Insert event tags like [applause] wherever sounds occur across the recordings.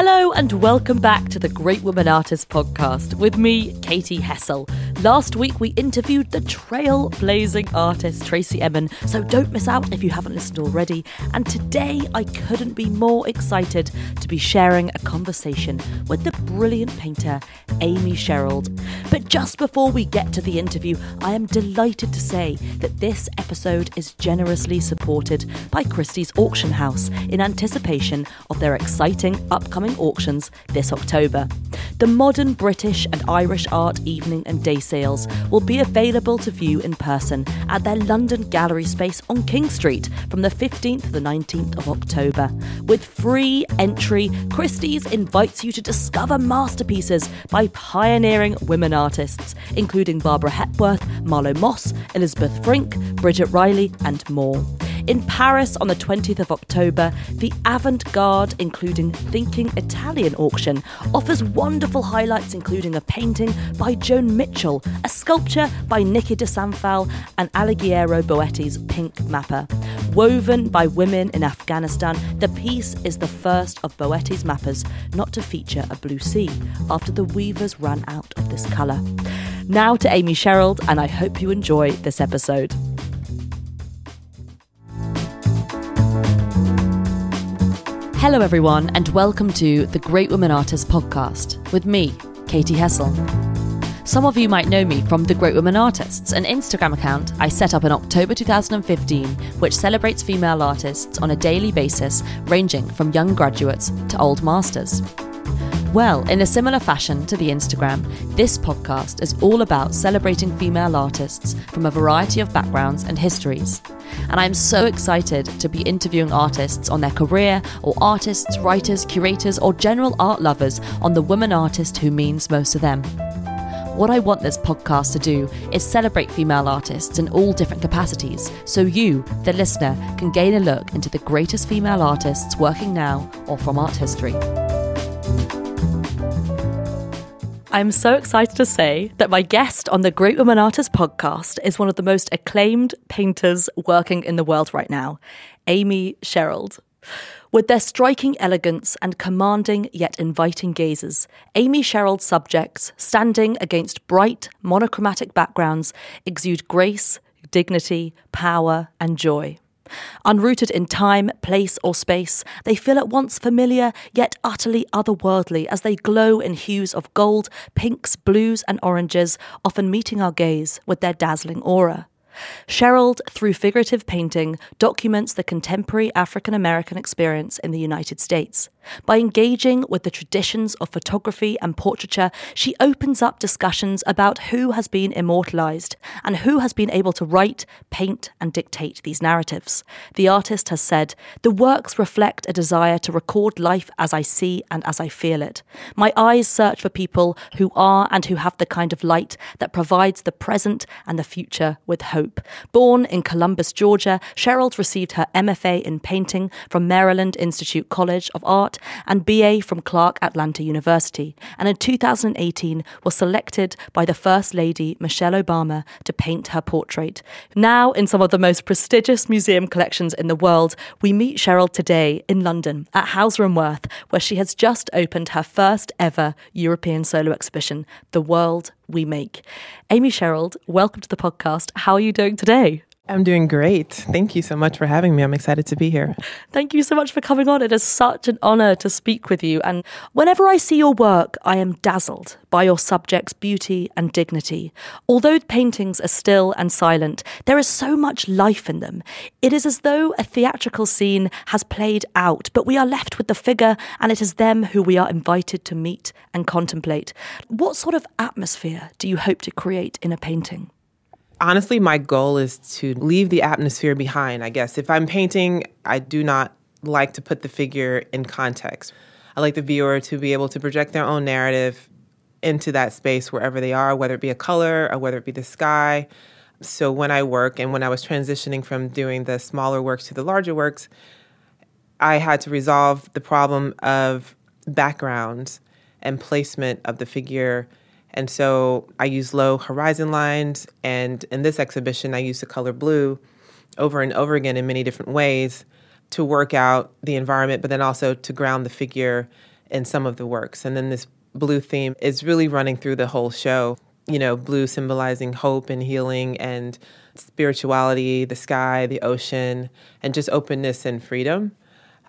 Hello and welcome back to the Great Woman Artist podcast with me, Katy Hessel. Last week we interviewed the trailblazing artist Tracey Emin, so don't miss out if you haven't listened already. And today I couldn't be more excited to be sharing a conversation with the brilliant painter Amy Sherald. But just before we get to the interview, I am delighted to say that this episode is generously supported by Christie's Auction House in anticipation of their exciting upcoming auctions this October. The modern British and Irish art evening and day sales will be available to view in person at their London gallery space on King Street from the 15th to the 19th of October. With free entry, Christie's invites you to discover masterpieces by pioneering women artists, including Barbara Hepworth, Marlow Moss, Elisabeth Frink, Bridget Riley, and more. In Paris on the 20th of October, the Avant Garde, including Thinking Italian auction, offers wonderful highlights, including a painting by Joan Mitchell, a sculpture by Niki de Saint Phalle, and Alighiero Boetti's Pink Mappa. Woven by women in Afghanistan, the piece is the first of Boetti's mappers not to feature a blue sea after the weavers ran out of this colour. Now to Amy Sherald, and I hope you enjoy this episode. Hello, everyone, and welcome to the Great Women Artists podcast with me, Katy Hessel. Some of you might know me from The Great Women Artists, an Instagram account I set up in October 2015, which celebrates female artists on a daily basis, ranging from young graduates to old masters. Well, in a similar fashion to the Instagram, this podcast is all about celebrating female artists from a variety of backgrounds and histories. And I'm so excited to be interviewing artists on their career, or artists, writers, curators, or general art lovers on the woman artist who means most to them. What I want this podcast to do is celebrate female artists in all different capacities, so you, the listener, can gain a look into the greatest female artists working now or from art history. I'm so excited to say that my guest on the Great Women Artists podcast is one of the most acclaimed painters working in the world right now, Amy Sherald. With their striking elegance and commanding yet inviting gazes, Amy Sherald's subjects, standing against bright, monochromatic backgrounds, exude grace, dignity, power, and joy. Unrooted in time, place, or space, they feel at once familiar yet utterly otherworldly as they glow in hues of gold, pinks, blues, and oranges, often meeting our gaze with their dazzling aura. Sherald, through figurative painting, documents the contemporary African American experience in the United States. By engaging with the traditions of photography and portraiture, she opens up discussions about who has been immortalized and who has been able to write, paint, and dictate these narratives. The artist has said, The works reflect a desire to record life as I see and as I feel it. My eyes search for people who are and who have the kind of light that provides the present and the future with hope. Born in Columbus, Georgia, Sherald received her MFA in painting from Maryland Institute College of Art and BA from Clark Atlanta University, and in 2018 was selected by the First Lady Michelle Obama to paint her portrait. Now, in some of the most prestigious museum collections in the world, we meet Sherald today in London at Hauser and Wirth, where she has just opened her first ever European solo exhibition, The World We Make. Amy Sherald, welcome to the podcast. How are you doing today? I'm doing great. Thank you so much for having me. I'm excited to be here. Thank you so much for coming on. It is such an honor to speak with you. And whenever I see your work, I am dazzled by your subject's beauty and dignity. Although paintings are still and silent, there is so much life in them. It is as though a theatrical scene has played out, but we are left with the figure, and it is them who we are invited to meet and contemplate. What sort of atmosphere do you hope to create in a painting? Honestly, my goal is to leave the atmosphere behind, I guess. If I'm painting, I do not like to put the figure in context. I like the viewer to be able to project their own narrative into that space wherever they are, whether it be a color or whether it be the sky. So when I work and when I was transitioning from doing the smaller works to the larger works, I had to resolve the problem of background and placement of the figure and so I use low horizon lines. And in this exhibition, I use the color blue over and over again in many different ways to work out the environment, but then also to ground the figure in some of the works. And then this blue theme is really running through the whole show. You know, blue symbolizing hope and healing and spirituality, the sky, the ocean, and just openness and freedom,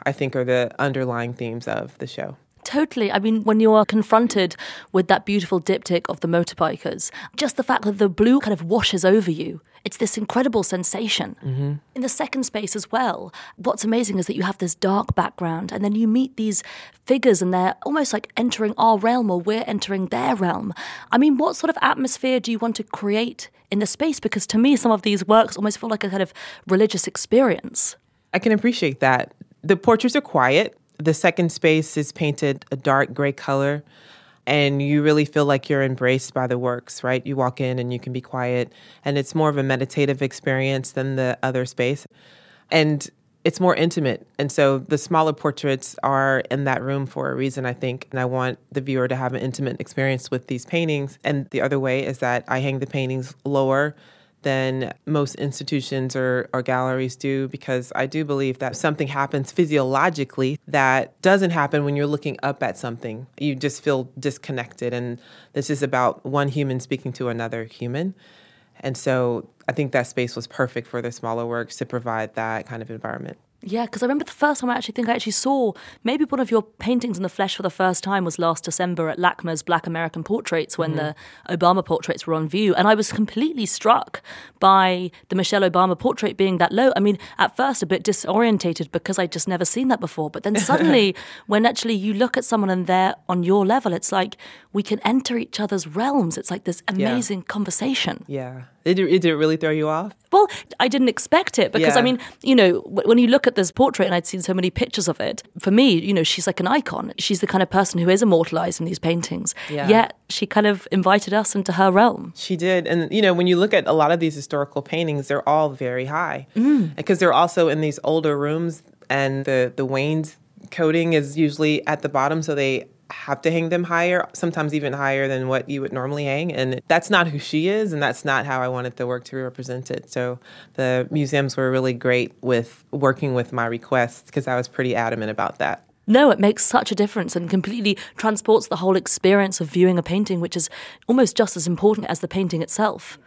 I think are the underlying themes of the show. Totally. I mean, when you are confronted with that beautiful diptych of the motorbikers, just the fact that the blue kind of washes over you, it's this incredible sensation. Mm-hmm. In the second space as well, what's amazing is that you have this dark background and then you meet these figures and they're almost like entering our realm or we're entering their realm. I mean, what sort of atmosphere do you want to create in the space? Because to me, some of these works almost feel like a kind of religious experience. I can appreciate that. The portraits are quiet the second space is painted a dark gray color, and you really feel like you're embraced by the works, right? You walk in and you can be quiet, and it's more of a meditative experience than the other space. And it's more intimate. And so the smaller portraits are in that room for a reason, I think. And I want the viewer to have an intimate experience with these paintings. And the other way is that I hang the paintings lower than most institutions or, or galleries do because I do believe that something happens physiologically that doesn't happen when you're looking up at something. You just feel disconnected. And this is about one human speaking to another human. And so I think that space was perfect for the smaller works to provide that kind of environment. Yeah, because I remember the first time I actually think I actually saw maybe one of your paintings in the flesh for the first time was last December at LACMA's Black American Portraits when mm-hmm. the Obama portraits were on view. And I was completely struck by the Michelle Obama portrait being that low. I mean, at first a bit disorientated because I'd just never seen that before. But then [laughs] suddenly, when actually you look at someone and they're on your level, it's like we can enter each other's realms. It's like this amazing yeah. conversation. Yeah. Did it, did it really throw you off? Well, I didn't expect it because, yeah. I mean, you know, when you look at this portrait and I'd seen so many pictures of it, for me, you know, she's like an icon. She's the kind of person who is immortalized in these paintings. Yeah. Yet she kind of invited us into her realm. She did. And, you know, when you look at a lot of these historical paintings, they're all very high mm. because they're also in these older rooms and the, the Wanes coating is usually at the bottom. So they have to hang them higher, sometimes even higher than what you would normally hang. And that's not who she is, and that's not how I wanted the work to be represented. So the museums were really great with working with my requests because I was pretty adamant about that. No, it makes such a difference and completely transports the whole experience of viewing a painting, which is almost just as important as the painting itself.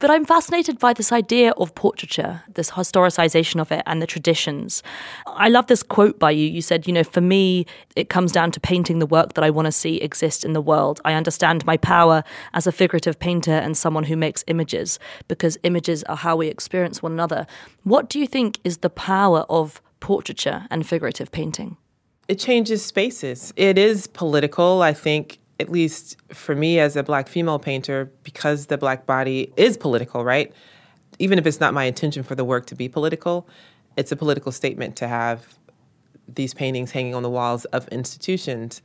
But I'm fascinated by this idea of portraiture, this historicization of it and the traditions. I love this quote by you. You said, you know, for me, it comes down to painting the work that I want to see exist in the world. I understand my power as a figurative painter and someone who makes images because images are how we experience one another. What do you think is the power of portraiture and figurative painting? It changes spaces. It is political. I think at least for me as a black female painter, because the black body is political, right? Even if it's not my intention for the work to be political, it's a political statement to have these paintings hanging on the walls of institutions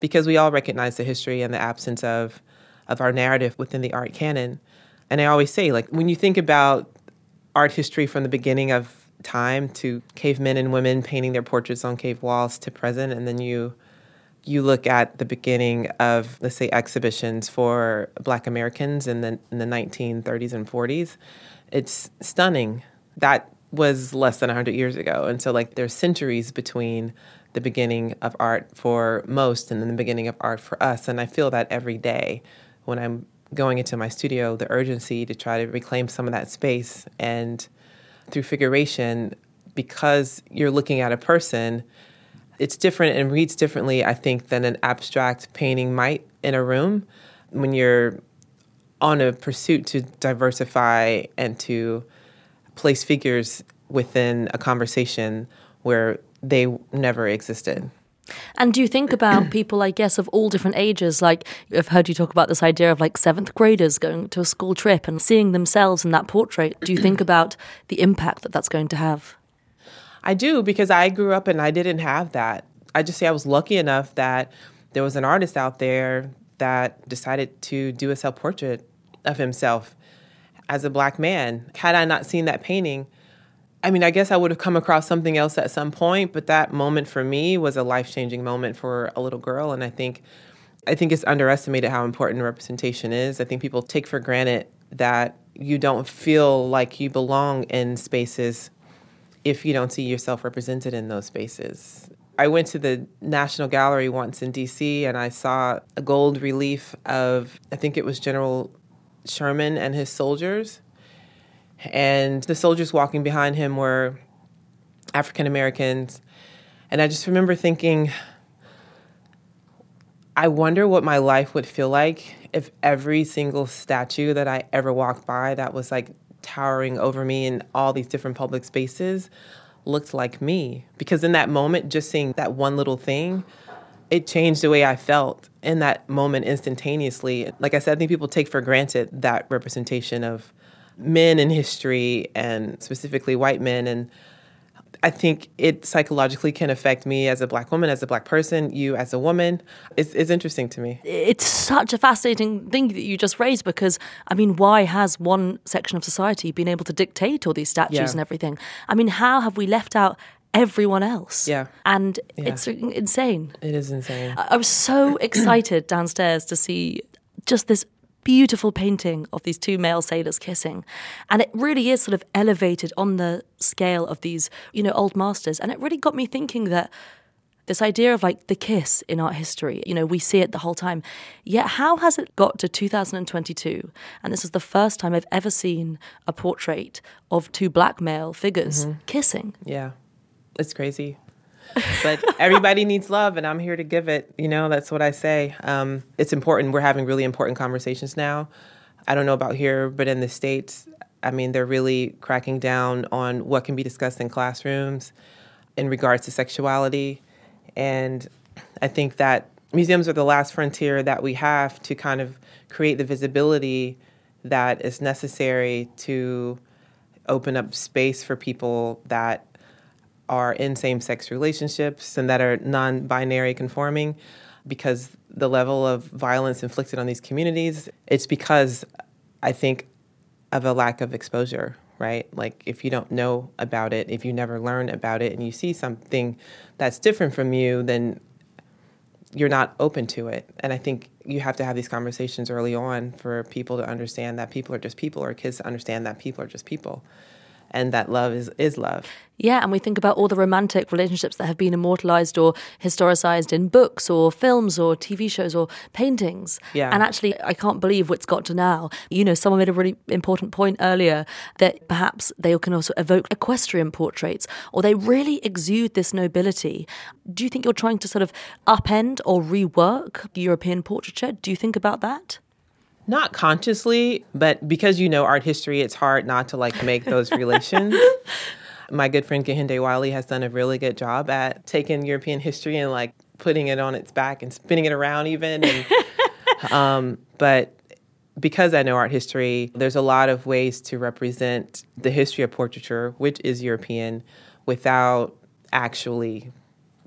because we all recognize the history and the absence of of our narrative within the art canon. And I always say like when you think about art history from the beginning of time to cave men and women painting their portraits on cave walls to present and then you you look at the beginning of, let's say, exhibitions for Black Americans in the, in the 1930s and 40s, it's stunning. That was less than 100 years ago. And so, like, there's centuries between the beginning of art for most and then the beginning of art for us. And I feel that every day when I'm going into my studio, the urgency to try to reclaim some of that space. And through figuration, because you're looking at a person, it's different and reads differently, I think, than an abstract painting might in a room when you're on a pursuit to diversify and to place figures within a conversation where they never existed. And do you think about [clears throat] people, I guess, of all different ages? Like, I've heard you talk about this idea of like seventh graders going to a school trip and seeing themselves in that portrait. Do you think about the impact that that's going to have? I do because I grew up and I didn't have that. I just say I was lucky enough that there was an artist out there that decided to do a self portrait of himself as a black man. Had I not seen that painting, I mean, I guess I would have come across something else at some point, but that moment for me was a life changing moment for a little girl. And I think, I think it's underestimated how important representation is. I think people take for granted that you don't feel like you belong in spaces if you don't see yourself represented in those spaces. I went to the National Gallery once in DC and I saw a gold relief of, I think it was General Sherman and his soldiers. And the soldiers walking behind him were African Americans. And I just remember thinking, I wonder what my life would feel like if every single statue that I ever walked by that was like towering over me in all these different public spaces looked like me. Because in that moment, just seeing that one little thing, it changed the way I felt in that moment instantaneously. Like I said, I think people take for granted that representation of men in history and specifically white men. And I think it psychologically can affect me as a black woman, as a black person, you as a woman. It's, it's interesting to me. It's such a fascinating thing that you just raised because, I mean, why has one section of society been able to dictate all these statues Yeah. and everything? I mean, how have we left out everyone else? Yeah. And Yeah. it's insane. It is insane. I I was so [clears throat] excited downstairs to see just this beautiful painting of these two male sailors kissing. And it really is sort of elevated on the scale of these, you know, old masters. And it really got me thinking that this idea of like the kiss in art history, you know, we see it the whole time. Yet how has it got to 2022? And this is the first time I've ever seen a portrait of two black male figures mm-hmm. kissing. Yeah, it's crazy. But everybody needs love, and I'm here to give it. You know, that's what I say. Um, it's important. We're having really important conversations now. I don't know about here, but in the States, I mean, they're really cracking down on what can be discussed in classrooms in regards to sexuality. And I think that museums are the last frontier that we have to kind of create the visibility that is necessary to open up space for people that are in same sex relationships and that are non binary conforming because the level of violence inflicted on these communities, it's because I think of a lack of exposure, right? Like if you don't know about it, if you never learn about it and you see something that's different from you, then you're not open to it. And I think you have to have these conversations early on for people to understand that people are just people or kids to understand that people are just people and that love is, is love. Yeah, and we think about all the romantic relationships that have been immortalized or historicized in books or films or TV shows or paintings. Yeah. And actually, I can't believe what's got to now. You know, someone made a really important point earlier that perhaps they can also evoke equestrian portraits or they really exude this nobility. Do you think you're trying to sort of upend or rework European portraiture? Do you think about that? Not consciously, but because you know art history, it's hard not to like make those relations. [laughs] My good friend Kehinde Wiley has done a really good job at taking European history and like putting it on its back and spinning it around even. And, [laughs] um, but because I know art history, there's a lot of ways to represent the history of portraiture, which is European, without actually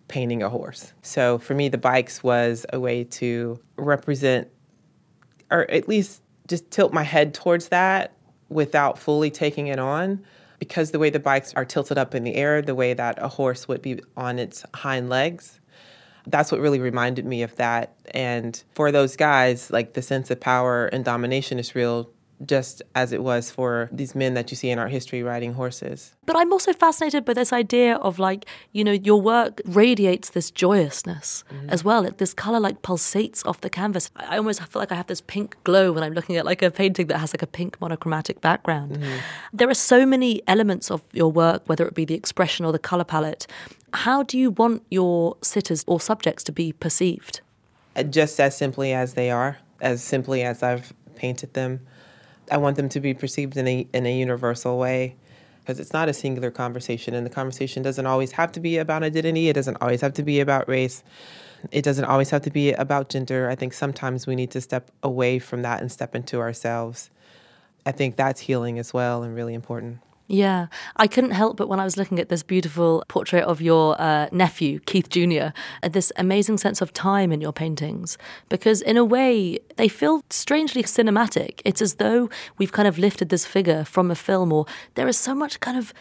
painting a horse. So for me, the bikes was a way to represent or at least just tilt my head towards that without fully taking it on because the way the bikes are tilted up in the air, the way that a horse would be on its hind legs, that's what really reminded me of that. And for those guys, like the sense of power and domination is real just as it was for these men that you see in art history riding horses. But I'm also fascinated by this idea of like, you know, your work radiates this joyousness as well. This color like pulsates off the canvas. I almost feel like I have this pink glow when I'm looking at like a painting that has like a pink monochromatic background. There are so many elements of your work, whether it be the expression or the color palette. How do you want your sitters or subjects to be perceived? Uh, just as simply as they are, as simply as I've painted them. I want them to be perceived in a in a universal way because it's not a singular conversation and the conversation doesn't always have to be about identity, it doesn't always have to be about race. It doesn't always have to be about gender. I think sometimes we need to step away from that and step into ourselves. I think that's healing as well and really important. Yeah, I couldn't help but when I was looking at this beautiful portrait of your uh, nephew, Keith Jr., uh, this amazing sense of time in your paintings. Because in a way, they feel strangely cinematic. It's as though we've kind of lifted this figure from a film, or there is so much kind of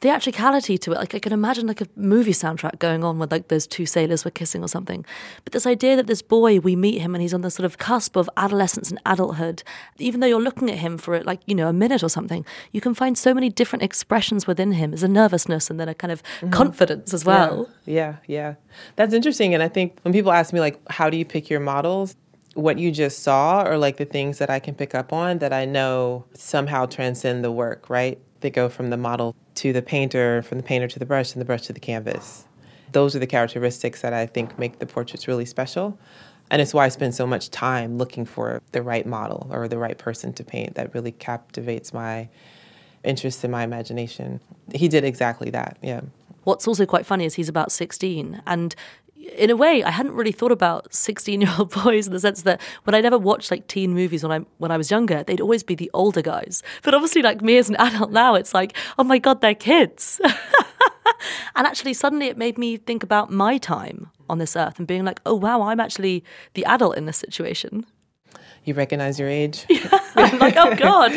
theatricality to it. Like I can imagine like a movie soundtrack going on with like those two sailors were kissing or something. But this idea that this boy, we meet him and he's on the sort of cusp of adolescence and adulthood, even though you're looking at him for like, you know, a minute or something, you can find so many different expressions within him. There's a nervousness and then a kind of mm-hmm. confidence as well. Yeah, yeah, yeah. That's interesting. And I think when people ask me like, how do you pick your models? what you just saw are like the things that I can pick up on that I know somehow transcend the work, right? They go from the model to the painter, from the painter to the brush, and the brush to the canvas. Those are the characteristics that I think make the portraits really special. And it's why I spend so much time looking for the right model or the right person to paint that really captivates my interest in my imagination. He did exactly that, yeah. What's also quite funny is he's about 16 and in a way, I hadn't really thought about sixteen-year-old [laughs] boys in the sense that when I never watched like teen movies when I when I was younger, they'd always be the older guys. But obviously, like me as an adult now, it's like, oh my god, they're kids. [laughs] and actually, suddenly, it made me think about my time on this earth and being like, oh wow, I'm actually the adult in this situation. You recognize your age? [laughs] Yeah, I'm like, oh god,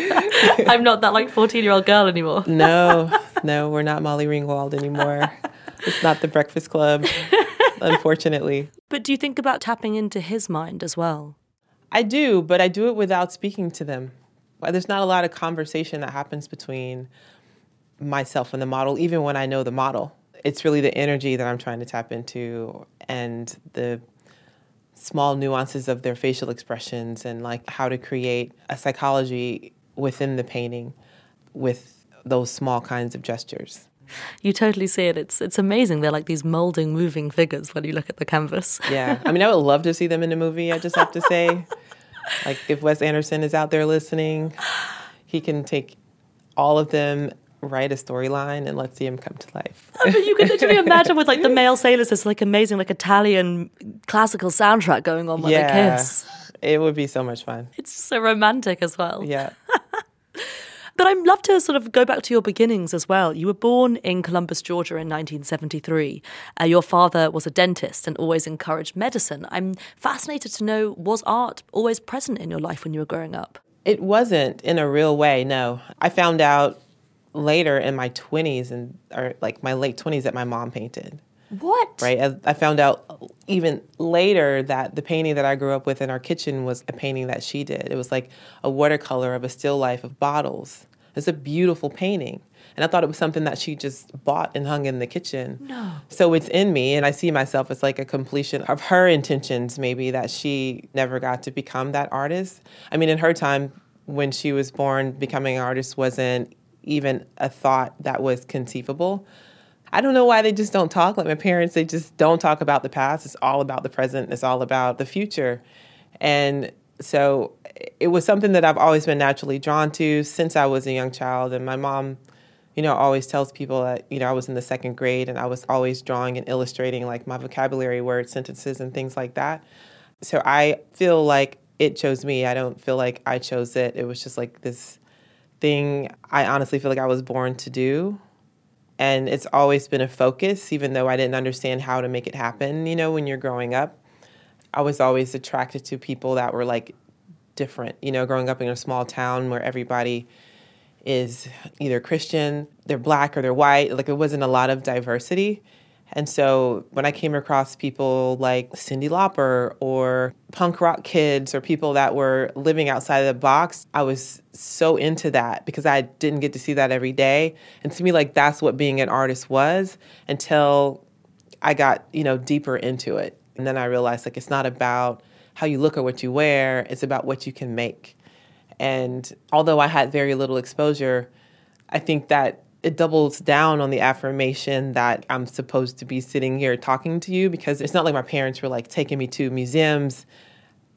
I'm not that like fourteen-year-old girl anymore. no, no, we're not Molly Ringwald anymore. It's not the Breakfast Club [laughs] unfortunately. But do you think about tapping into his mind as well? I do, but I do it without speaking to them. There's not a lot of conversation that happens between myself and the model, even when I know the model. It's really the energy that I'm trying to tap into and the small nuances of their facial expressions and like how to create a psychology within the painting with those small kinds of gestures you totally see it. It's it's amazing. They're like these molding, moving figures when you look at the canvas. yeah, I mean, I would love to see them in a movie. I just have to say, like, if Wes Anderson is out there listening, he can take all of them write a storyline and let's see him come to life. I mean, you can literally imagine with like the male sailors, this like amazing like Italian classical soundtrack going on when yeah, they kiss. It would be so much fun. It's so romantic as well. Yeah. [laughs] But I'd love to sort of go back to your beginnings as well. You were born in Columbus, Georgia in 1973. Uh, your father was a dentist and always encouraged medicine. I'm fascinated to know was art always present in your life when you were growing up? It wasn't in a real way, no. I found out later in my 20s and or like my late 20s that my mom painted. What? Right. I, I found out even later that the painting that I grew up with in our kitchen was a painting that she did. It was like a watercolor of a still life of bottles. It's a beautiful painting. And I thought it was something that she just bought and hung in the kitchen. No. So it's in me, and I see myself as like a completion of her intentions, maybe that she never got to become that artist. I mean, in her time, when she was born, becoming an artist wasn't even a thought that was conceivable. I don't know why they just don't talk. Like my parents, they just don't talk about the past. It's all about the present, it's all about the future. And so it was something that I've always been naturally drawn to since I was a young child. And my mom, you know, always tells people that, you know, I was in the second grade and I was always drawing and illustrating like my vocabulary words, sentences, and things like that. So I feel like it chose me. I don't feel like I chose it. It was just like this thing I honestly feel like I was born to do. And it's always been a focus, even though I didn't understand how to make it happen, you know, when you're growing up. I was always attracted to people that were like different. You know, growing up in a small town where everybody is either Christian, they're black or they're white, like it wasn't a lot of diversity. And so when I came across people like Cyndi Lauper or punk rock kids or people that were living outside of the box, I was so into that because I didn't get to see that every day. And to me, like that's what being an artist was until I got, you know, deeper into it. And then I realized like it's not about how you look or what you wear, it's about what you can make. And although I had very little exposure, I think that it doubles down on the affirmation that I'm supposed to be sitting here talking to you because it's not like my parents were like taking me to museums.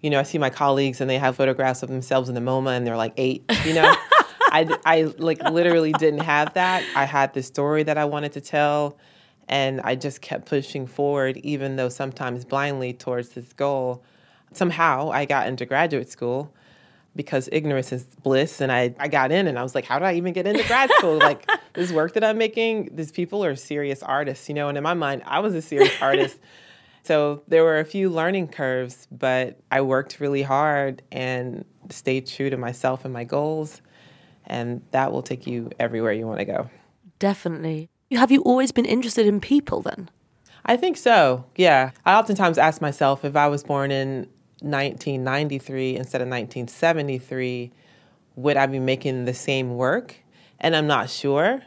You know, I see my colleagues and they have photographs of themselves in the MoMA and they're like eight, you know? [laughs] I, I like literally didn't have that. I had this story that I wanted to tell and I just kept pushing forward, even though sometimes blindly towards this goal. Somehow I got into graduate school because ignorance is bliss. And I, I got in and I was like, how did I even get into grad school? like, [laughs] this work that I'm making, these people are serious artists, you know? And in my mind, I was a serious [laughs] artist. So there were a few learning curves, but I worked really hard and stayed true to myself and my goals. And that will take you everywhere you want to go. Definitely. Have you always been interested in people then? I think so. Yeah. I oftentimes ask myself if I was born in 1993 instead of 1973, would I be making the same work? And I'm not sure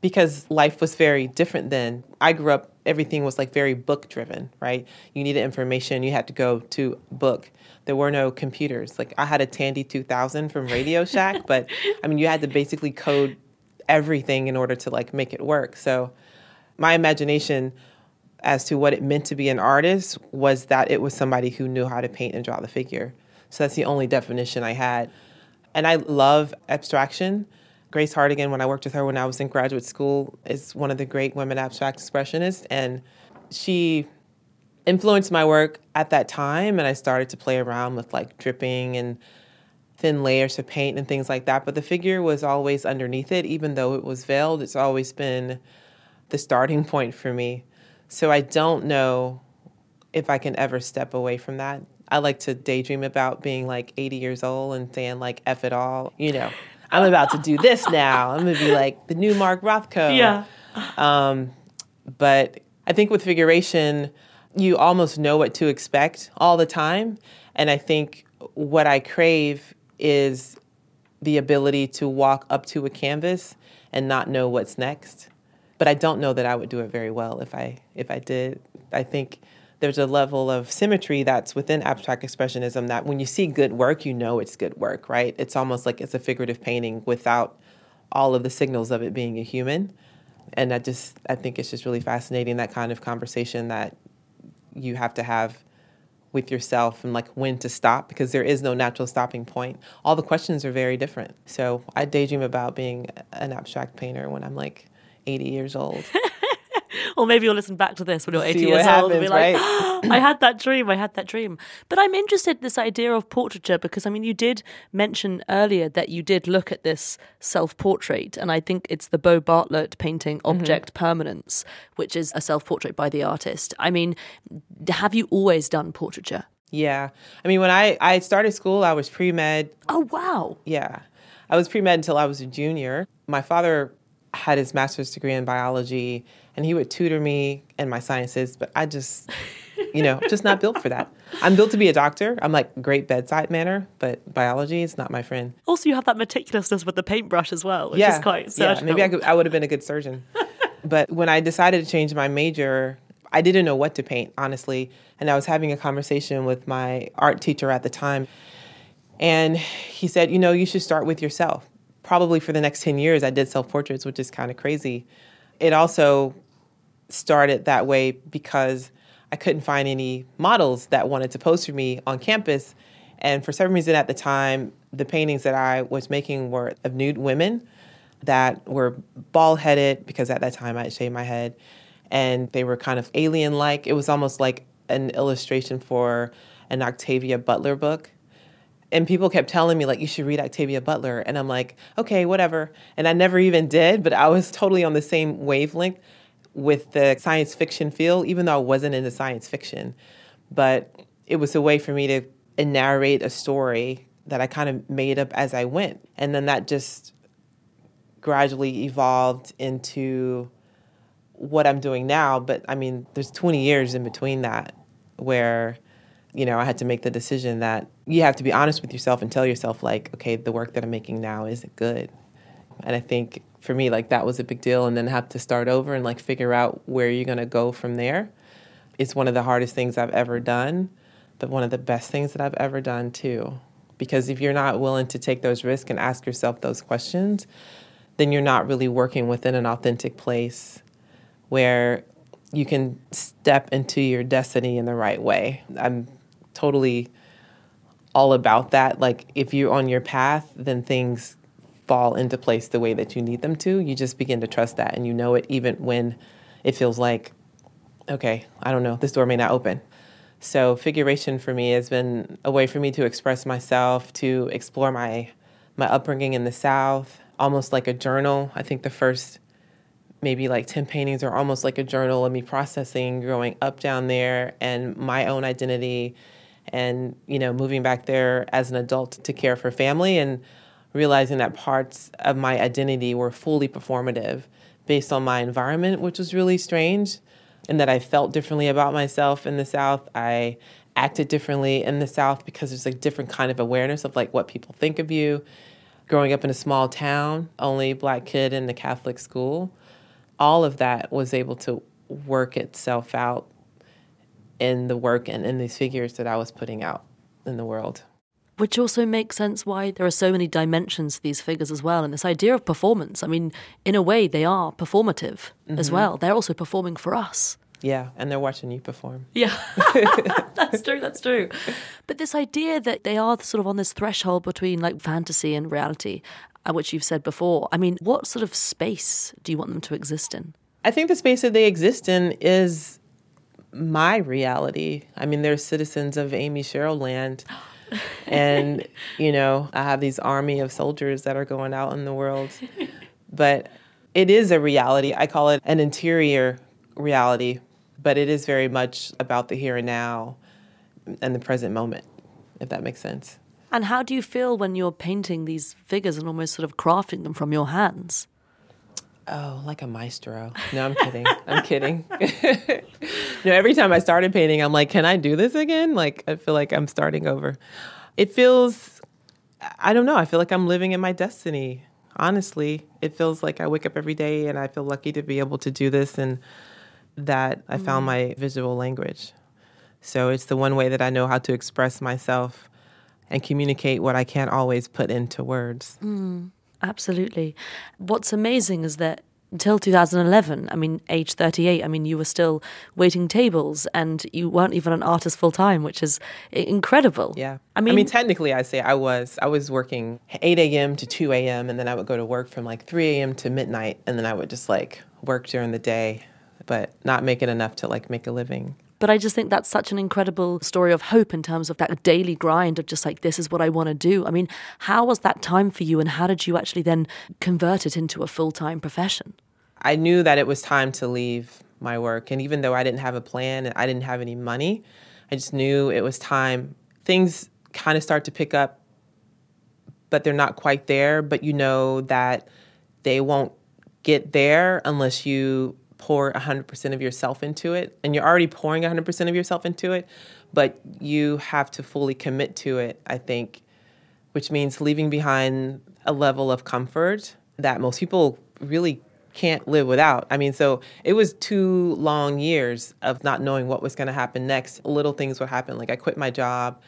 because life was very different then. I grew up, everything was like very book driven, right? You needed information, you had to go to book. There were no computers. Like I had a Tandy 2000 from Radio Shack, but I mean, you had to basically code everything in order to like make it work. So my imagination as to what it meant to be an artist was that it was somebody who knew how to paint and draw the figure. So that's the only definition I had. And I love abstraction. Grace Hartigan, when I worked with her when I was in graduate school, is one of the great women abstract expressionists. And she influenced my work at that time. And I started to play around with like dripping and thin layers of paint and things like that. But the figure was always underneath it, even though it was veiled. It's always been the starting [laughs] point for me. So I don't know if I can ever step away from that. I like to daydream about being like 80 years old and saying like F it all. You know, I'm about to do this now. I'm gonna be like the new Mark Rothko. Yeah. Um, but I think with figuration, you almost know what to expect all the time. And I think what I crave is the ability to walk up to a canvas and not know what's next but I don't know that I would do it very well if I if I did. I think there's a level of symmetry that's within abstract expressionism that when you see good work, you know it's good work, right? It's almost like it's a figurative painting without all of the signals of it being a human. And I just I think it's just really fascinating that kind of conversation that you have to have with yourself and like when to stop because there is no natural stopping point. All the questions are very different. So I daydream about being an abstract painter when I'm like 80 years old. [laughs] or maybe you'll listen back to this when you're 80 See years old and be like, happens, oh, I had that dream, I had that dream. But I'm interested in this idea of portraiture because, I mean, you did mention earlier that you did look at this self portrait, and I think it's the Bo Bartlett painting Mm-hmm. Object Permanence, which is a self portrait by the artist. I mean, have you always done portraiture? Yeah. I mean, when I, I started school, I was pre med. Oh, wow. Yeah. I was pre med until I was a junior. My father had his master's degree in biology and he would tutor me in my sciences, but I just, you know, just not built for that. I'm built to be a doctor. I'm like great bedside manner, but biology is not my friend. Also, you have that meticulousness with the paintbrush as well, which yeah. is quite yeah. Maybe I, could, I would have been a good surgeon. [laughs] but when I decided to change my major, I didn't know what to paint, honestly. And I was having a conversation with my art teacher at the time. And he said, you know, you should start with yourself. Probably for the next 10 years, I did self portraits, which is kind of crazy. It also started that way because I couldn't find any models that wanted to pose for me on campus. And for some reason at the time, the paintings that I was making were of nude women that were bald headed because at that time I had shaved my head and they were kind of alien like. It was almost like an illustration for an Octavia Butler book. And people kept telling me, like, you should read Octavia Butler. And I'm like, okay, whatever. And I never even did, but I was totally on the same wavelength with the science fiction field, even though I wasn't into science fiction. But it was a way for me to narrate a story that I kind of made up as I went. And then that just gradually evolved into what I'm doing now. But I mean, there's 20 years in between that where, you know, I had to make the decision that you have to be honest with yourself and tell yourself, like, okay, the work that I'm making now isn't good. And I think for me, like, that was a big deal. And then have to start over and like figure out where you're going to go from there. It's one of the hardest things I've ever done, but one of the best things that I've ever done too. Because if you're not willing to take those risks and ask yourself those questions, then you're not really working within an authentic place where you can step into your destiny in the right way. I'm totally all about that. Like, if you're on your path, then things fall into place the way that you need them to. You just begin to trust that and you know it even when it feels like, okay, I don't know, this door may not open. So, figuration for me has been a way for me to express myself, to explore my, my upbringing in the South, almost like a journal. I think the first maybe like 10 paintings are almost like a journal of me processing growing up down there and my own identity and you know moving back there as an adult to care for family and realizing that parts of my identity were fully performative based on my environment, which was really strange, and that I felt differently about myself in the South. I acted differently in the South because there's a different kind of awareness of like what people think of you. Growing up in a small town, only black kid in the Catholic school, all of that was able to work itself out in the work and in these figures that I was putting out in the world. Which also makes sense why there are so many dimensions to these figures as well. And this idea of performance, I mean, in a way, they are performative mm-hmm. as well. They're also performing for us. Yeah, and they're watching you perform. Yeah, [laughs] [laughs] that's true, that's true. But this idea that they are sort of on this threshold between like fantasy and reality, uh, which you've said before, I mean, what sort of space do you want them to exist in? I think the space that they exist in is my reality. I mean, they're citizens of Amy Sherald land. and, [laughs] you know, I have these army of soldiers that are going out in the world. But it is a reality. I call it an interior reality, but it is very much about the here and now and the present moment, if that makes sense. And how do you feel when you're painting these figures and almost sort of crafting them from your hands? Oh, like a maestro. No, I'm kidding. I'm kidding. [laughs] no, every time I started painting, I'm like, can I do this again? Like, I feel like I'm starting over. It feels, I don't know, I feel like I'm living in my destiny. Honestly, it feels like I wake up every day and I feel lucky to be able to do this and that I found mm. my visual language. So it's the one way that I know how to express myself and communicate what I can't always put into words. Mm. Absolutely. What's amazing is that until 2011, I mean, age 38, I mean, you were still waiting tables and you weren't even an artist full time, which is incredible. Yeah. I mean, I mean, technically, I say I was. I was working 8 a.m. to 2 a.m., and then I would go to work from like 3 a.m. to midnight, and then I would just like work during the day, but not making enough to like make a living. But I just think that's such an incredible story of hope in terms of that daily grind of just like, this is what I want to do. I mean, how was that time for you and how did you actually then convert it into a full time profession? I knew that it was time to leave my work. And even though I didn't have a plan and I didn't have any money, I just knew it was time. Things kind of start to pick up, but they're not quite there. But you know that they won't get there unless you pour 100% of yourself into it and you're already pouring 100% of yourself into it but you have to fully commit to it i think which means leaving behind a level of comfort that most people really can't live without i mean so it was two long years of not knowing what was going to happen next little things would happen like i quit my job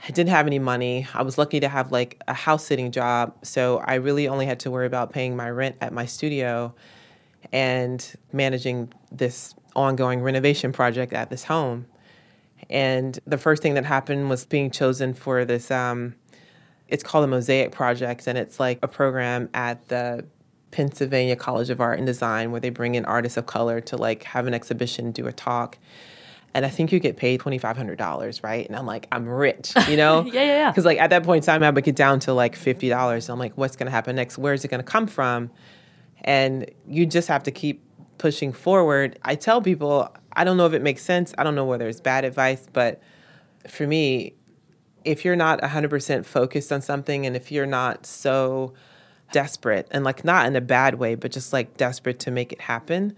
I didn't have any money. I was lucky to have like a house sitting job. So I really only had to worry about paying my rent at my studio and managing this ongoing renovation project at this home. And the first thing that happened was being chosen for this. Um, it's called the Mosaic Project, and it's like a program at the Pennsylvania College of Art and Design where they bring in artists of color to like have an exhibition, do a talk. And I think you get paid twenty five hundred dollars, right? And I'm like, I'm rich, you know? [laughs] yeah, yeah, yeah. Because like at that point in time, I would get down to like fifty dollars. I'm like, what's going to happen next? Where's it going to come from? And you just have to keep pushing forward. I tell people, I don't know if it makes sense. I don't know whether it's bad advice, but for me, if you're not 100% focused on something and if you're not so desperate and like not in a bad way, but just like desperate to make it happen,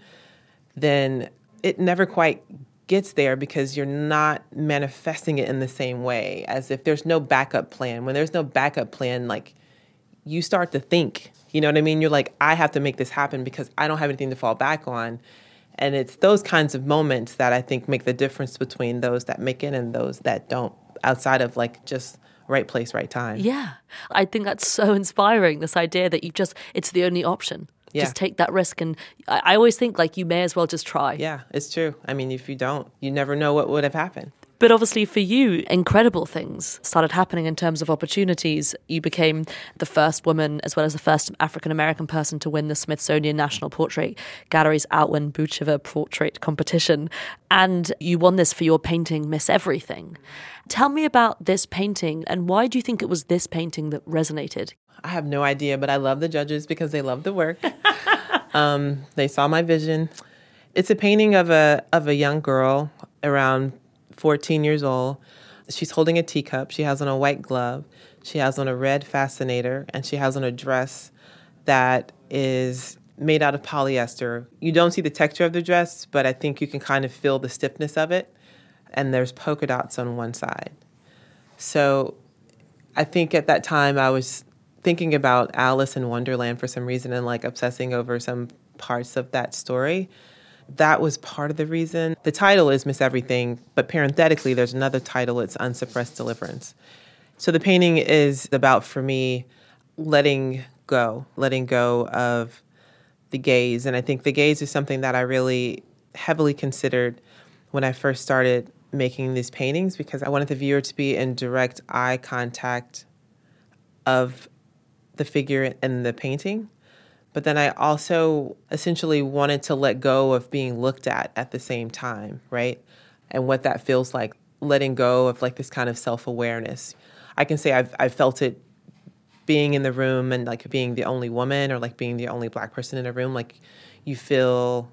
then it never quite gets there because you're not manifesting it in the same way as if there's no backup plan. When there's no backup plan, like you start to think you know what I mean? You're like, I have to make this happen because I don't have anything to fall back on. And it's those kinds of moments that I think make the difference between those that make it and those that don't, outside of like just right place, right time. Yeah. I think that's so inspiring, this idea that you just, it's the only option. Yeah. Just take that risk. And I, I always think like you may as well just try. Yeah, it's true. I mean, if you don't, you never know what would have happened. But obviously, for you, incredible things started happening in terms of opportunities. You became the first woman, as well as the first African American person, to win the Smithsonian National Portrait Gallery's Outwin Boochever Portrait Competition. And you won this for your painting, Miss Everything. Tell me about this painting and why do you think it was this painting that resonated? I have no idea, but I love the judges because they love the work. [laughs] um, they saw my vision. It's a painting of a of a young girl around 14 years old. She's holding a teacup. She has on a white glove. She has on a red fascinator, and she has on a dress that is made out of polyester. You don't see the texture of the dress, but I think you can kind of feel the stiffness of it. And there's polka dots on one side. So I think at that time I was thinking about Alice in Wonderland for some reason and like obsessing over some parts of that story. That was part of the reason. The title is Miss Everything, but parenthetically, there's another title, it's Unsuppressed Deliverance. So the painting is about, for me, letting go, letting go of the gaze. And I think the gaze is something that I really heavily considered when I first started making these paintings because I wanted the viewer to be in direct eye contact of the figure in the painting. But then I also essentially wanted to let go of being looked at at the same time, right? And what that feels like, letting go of like this kind of self awareness. I can say I've, I've felt it being in the room and like being the only woman or like being the only black person in a room. Like you feel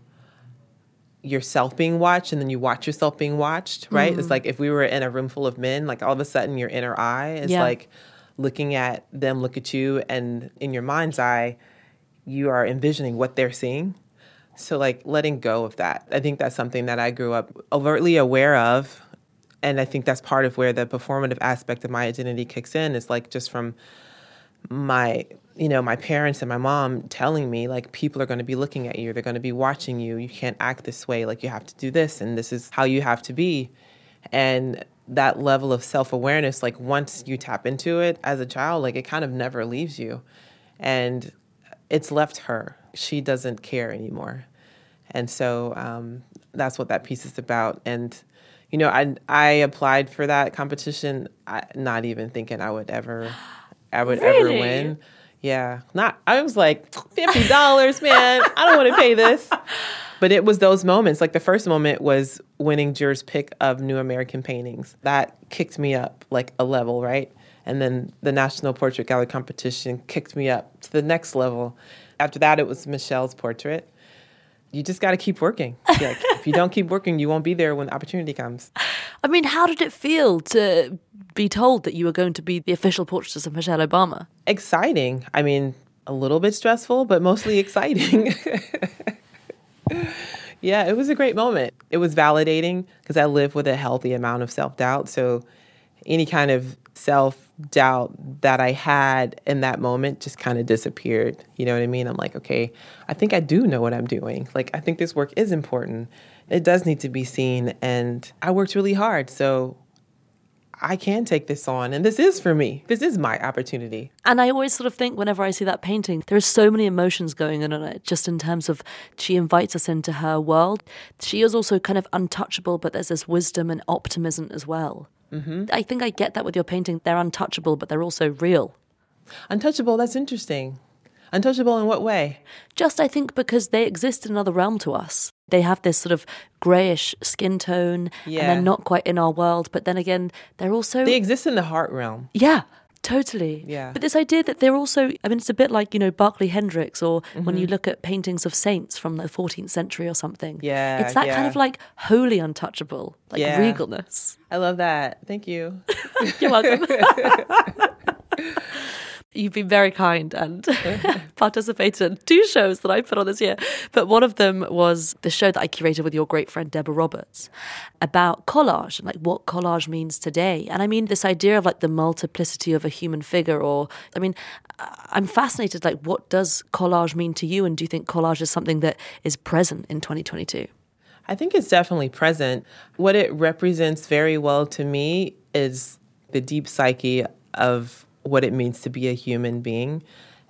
yourself being watched and then you watch yourself being watched, right? Mm-hmm. It's like if we were in a room full of men, like all of a sudden your inner eye is yeah. like looking at them look at you and in your mind's eye you are envisioning what they're seeing. So, like, letting go of that. I think that's something that I grew up overtly aware of. And I think that's part of where the performative aspect of my identity kicks in is like just from my, you know, my parents and my mom telling me, like, people are going to be looking at you, they're going to be watching you. You can't act this way. Like, you have to do this, and this is how you have to be. And that level of self awareness, like, once you tap into it as a child, like, it kind of never leaves you. And it's left her. She doesn't care anymore. And so um, that's what that piece is about. And, you know, I, I applied for that competition, I, not even thinking I would ever, I would really? ever win. Yeah, not. I was like fifty dollars, man. I don't want to pay this. But it was those moments. Like the first moment was winning Juror's pick of New American Paintings. That kicked me up like a level, right? And then the National Portrait Gallery competition kicked me up to the next level. After that, it was Michelle's portrait. You just got to keep working. Like, if you don't keep working, you won't be there when the opportunity comes. I mean, how did it feel to be told that you were going to be the official portraitist of Michelle Obama? Exciting. I mean, a little bit stressful, but mostly [laughs] exciting. [laughs] yeah, it was a great moment. It was validating because I live with a healthy amount of self doubt. So any kind of self doubt that I had in that moment just kind of disappeared. You know what I mean? I'm like, okay, I think I do know what I'm doing. Like, I think this work is important. It does need to be seen. And I worked really hard. So I can take this on, and this is for me. This is my opportunity. And I always sort of think, whenever I see that painting, there are so many emotions going on in it, just in terms of she invites us into her world. She is also kind of untouchable, but there's this wisdom and optimism as well. Mm-hmm. I think I get that with your painting. They're untouchable, but they're also real. Untouchable, that's interesting. Untouchable in what way? Just, I think, because they exist in another realm to us. They have this sort of grayish skin tone, yeah. and they're not quite in our world. But then again, they're also. They exist in the heart realm. Yeah. Totally. Yeah. But this idea that they're also, I mean, it's a bit like, you know, Barkley Hendricks or mm-hmm. when you mm-hmm. look at paintings of saints from the 14th century or something. Yeah. It's that yeah. kind of like wholly untouchable, like yeah. regalness. I love that. Thank you. [laughs] You're welcome. [laughs] [laughs] You've been very kind and [laughs] [laughs] participated in two shows that I put on this year. But one of them was the show that I curated with your great friend Deborah Roberts about collage and like what collage means today. And I mean, this idea of like the multiplicity of a human figure, or I mean, I'm fascinated. Like, what does collage mean to you? And do you think collage is something that is present in 2022? I think it's definitely present. What it represents very well to me is the deep psyche of what it means to be a human being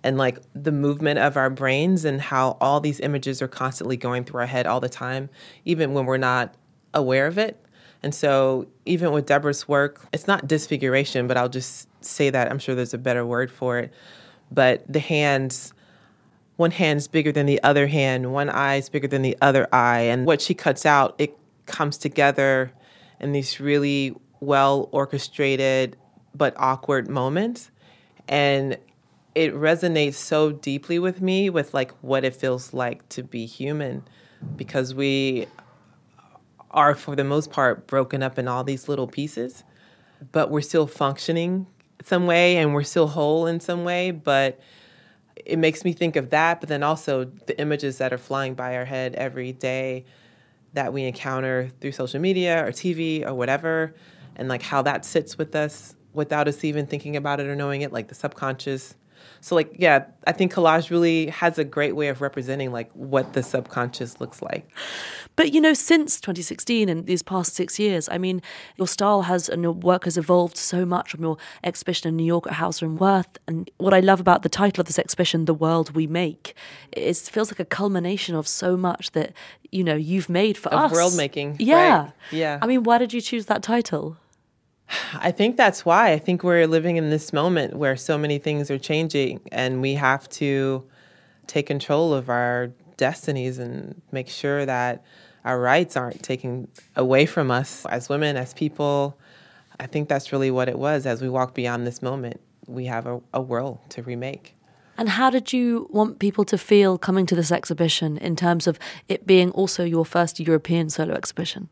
and like the movement of our brains and how all these images are constantly going through our head all the time, even when we're not aware of it. And so, even with Deborah's work, it's not disfiguration, but I'll just say that. I'm sure there's a better word for it. But the hands, one hand's bigger than the other hand, one eye's bigger than the other eye. And what she cuts out, it comes together in these really well orchestrated but awkward moments. And it resonates so deeply with me with like what it feels like to be human because we are for the most part broken up in all these little pieces but we're still functioning some way and we're still whole in some way but it makes me think of that, but then also the images that are flying by our head every day that we encounter through social media or TV or whatever, and like how that sits with us without us even thinking about it or knowing it, like the subconscious. So like yeah, I think collage really has a great way of representing like what the subconscious looks like. But you know, since 2016 and these past six years, I mean, your style has and your work has evolved so much from your exhibition in New York at Hauser and Wirth. And what I love about the title of this exhibition, "The World We Make," it feels like a culmination of so much that you know you've made for of us. world making. Yeah, right. yeah. I mean, why did you choose that title? I think that's why. I think we're living in this moment where so many things are changing and we have to take control of our destinies and make sure that our rights aren't taken away from us as women, as people. I think that's really what it was. As we walk beyond this moment, we have a, a world to remake. And how did you want people to feel coming to this exhibition in terms of it being also your first European solo exhibition?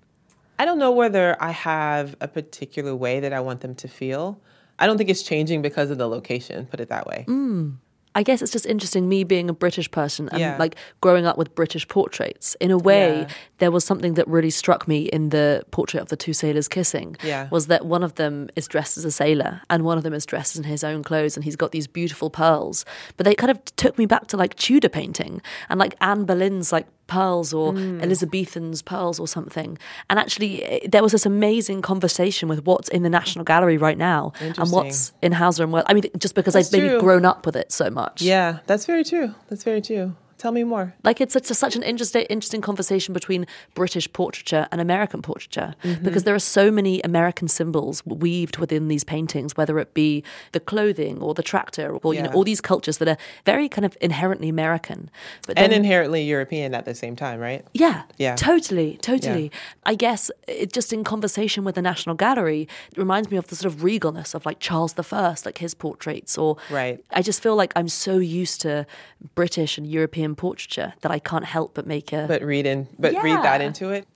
I don't know whether I have a particular way that I want them to feel. I don't think it's changing because of the location, put it that way. Mm. I guess it's just interesting me being a British person and Yeah. like growing up with British portraits. In a way, Yeah. there was something that really struck me in the portrait of the two sailors kissing. Yeah. Was that one of them is dressed as a sailor and one of them is dressed in his own clothes and he's got these beautiful pearls. But they kind of took me back to like Tudor painting and like Anne Boleyn's like pearls or Mm. Elizabethan's pearls or something. And actually, eh, there was this amazing conversation with what's in the National Gallery right now and what's in Hauser and Wirth. I mean, just because That's I've maybe true. grown up with it so much. Yeah, that's very true. That's very true. Tell me more. Like it's such, such an interesting, interesting conversation between British portraiture and American portraiture Mm-hmm. because there are so many American symbols weaved within these paintings, whether it be the clothing or the tractor or you know all these cultures that are very kind of inherently American, but And then- inherently European at the same time, right? yeah, Yeah. totally, totally. I guess it just in conversation with the National Gallery it reminds me of the sort of regalness of like Charles the First, like his portraits, or Right. I just feel like I'm so used to British and European portraiture that I can't help but make a But read in, but read that into it.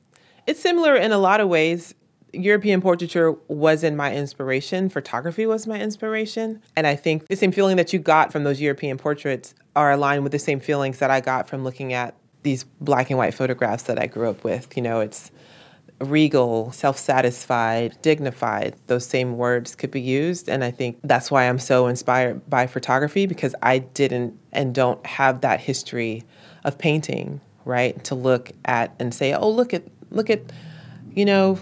It's similar in a lot of ways. European portraiture wasn't my inspiration. Photography was my inspiration. And I think the same feeling that you got from those European portraits are aligned with the same feelings that I got from looking at these black and white photographs that I grew up with. You know, it's regal, self satisfied, dignified. Those same words could be used. And I think that's why I'm so inspired by photography because I didn't and don't have that history of painting, right? To look at and say, oh, look at, look at, you know,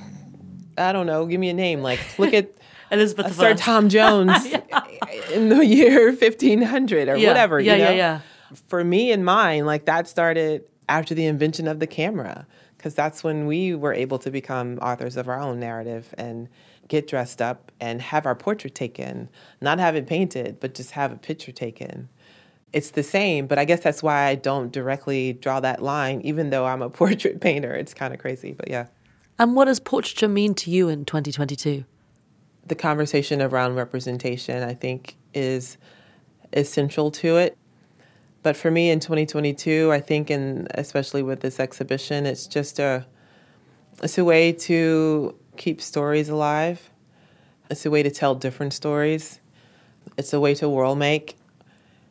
I don't know, give me a name. Like, look at [laughs] Elizabeth the Sir Tom Jones [laughs] in the year 1500 or Yeah. whatever. Yeah, you yeah, yeah. For me and mine, like that started after the invention of the camera, because that's when we were able to become authors of our own narrative and get dressed up and have our portrait taken, not have it painted, but just have a picture taken. It's the same, but I guess that's why I don't directly draw that line, even though I'm a [laughs] portrait painter. It's kind of crazy, but yeah. And what does portraiture mean to you in 2022? the conversation around representation, I think, is essential to it. But for me in 2022, I think, and especially with this exhibition, it's just a it's a way to keep stories alive. It's a way to tell different stories. It's a way to world make.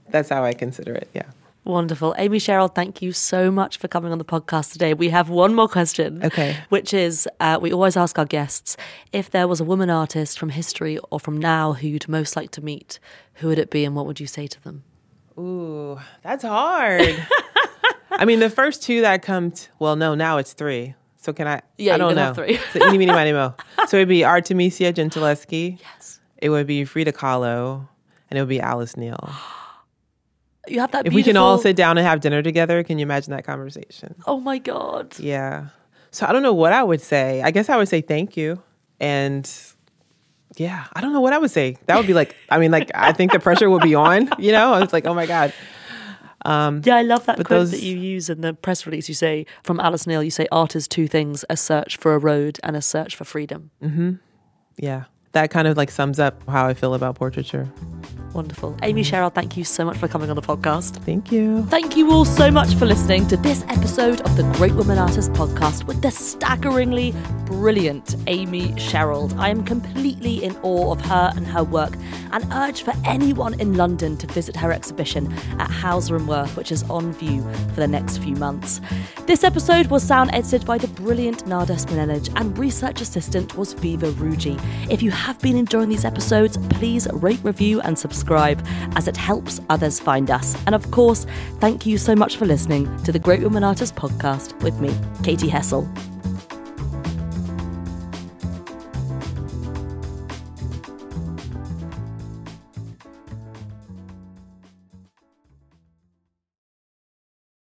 That's how I consider it. Yeah. Wonderful. Amy Sherald, thank you so much for coming on the podcast today. We have one more question. Okay. Which is uh, we always ask our guests if there was a woman artist from history or from now who you'd most like to meet, who would it be and what would you say to them? Ooh, that's hard. I mean, the first two that come, t- well, no, now it's three. So can I? Yeah, I don't know. three. [laughs] so meeny, miny, mo. So it'd be Artemisia Gentileschi. Yes. It would be Frida Kahlo, and it would be Alice Neel. [gasps] You have that If we can all sit down and have dinner together, can you imagine that conversation? Oh my God. Yeah. So I don't know what I would say. I guess I would say thank you, and yeah, I don't know what I would say. That would be like, I mean, like I think the pressure would be on. You know, I was like, oh my god. Um, Yeah, I love that quote those- that you use in the press release. You say, from Alice Neel, you say, art is two things a search for a road and a search for freedom. Mm-hmm. Yeah, that kind of like sums up how I feel about portraiture. Wonderful. Amy mm. Sherald, thank you so much for coming on the podcast. Thank you. Thank you all so much for listening to this episode of the Great Women Artists podcast with the staggeringly brilliant Amy Sherald. I am completely in awe of her and her work and urge for anyone in London to visit her exhibition at Hauser and Wirth, which is on view for the next few months. This episode was sound edited by the brilliant Nada Spinellig and research assistant was Viva Ruji. If you have been enjoying these episodes, please rate, review, and subscribe as it helps others find us. And of course, thank you so much for listening to the Great Women Artists podcast with me, Katy Hessel.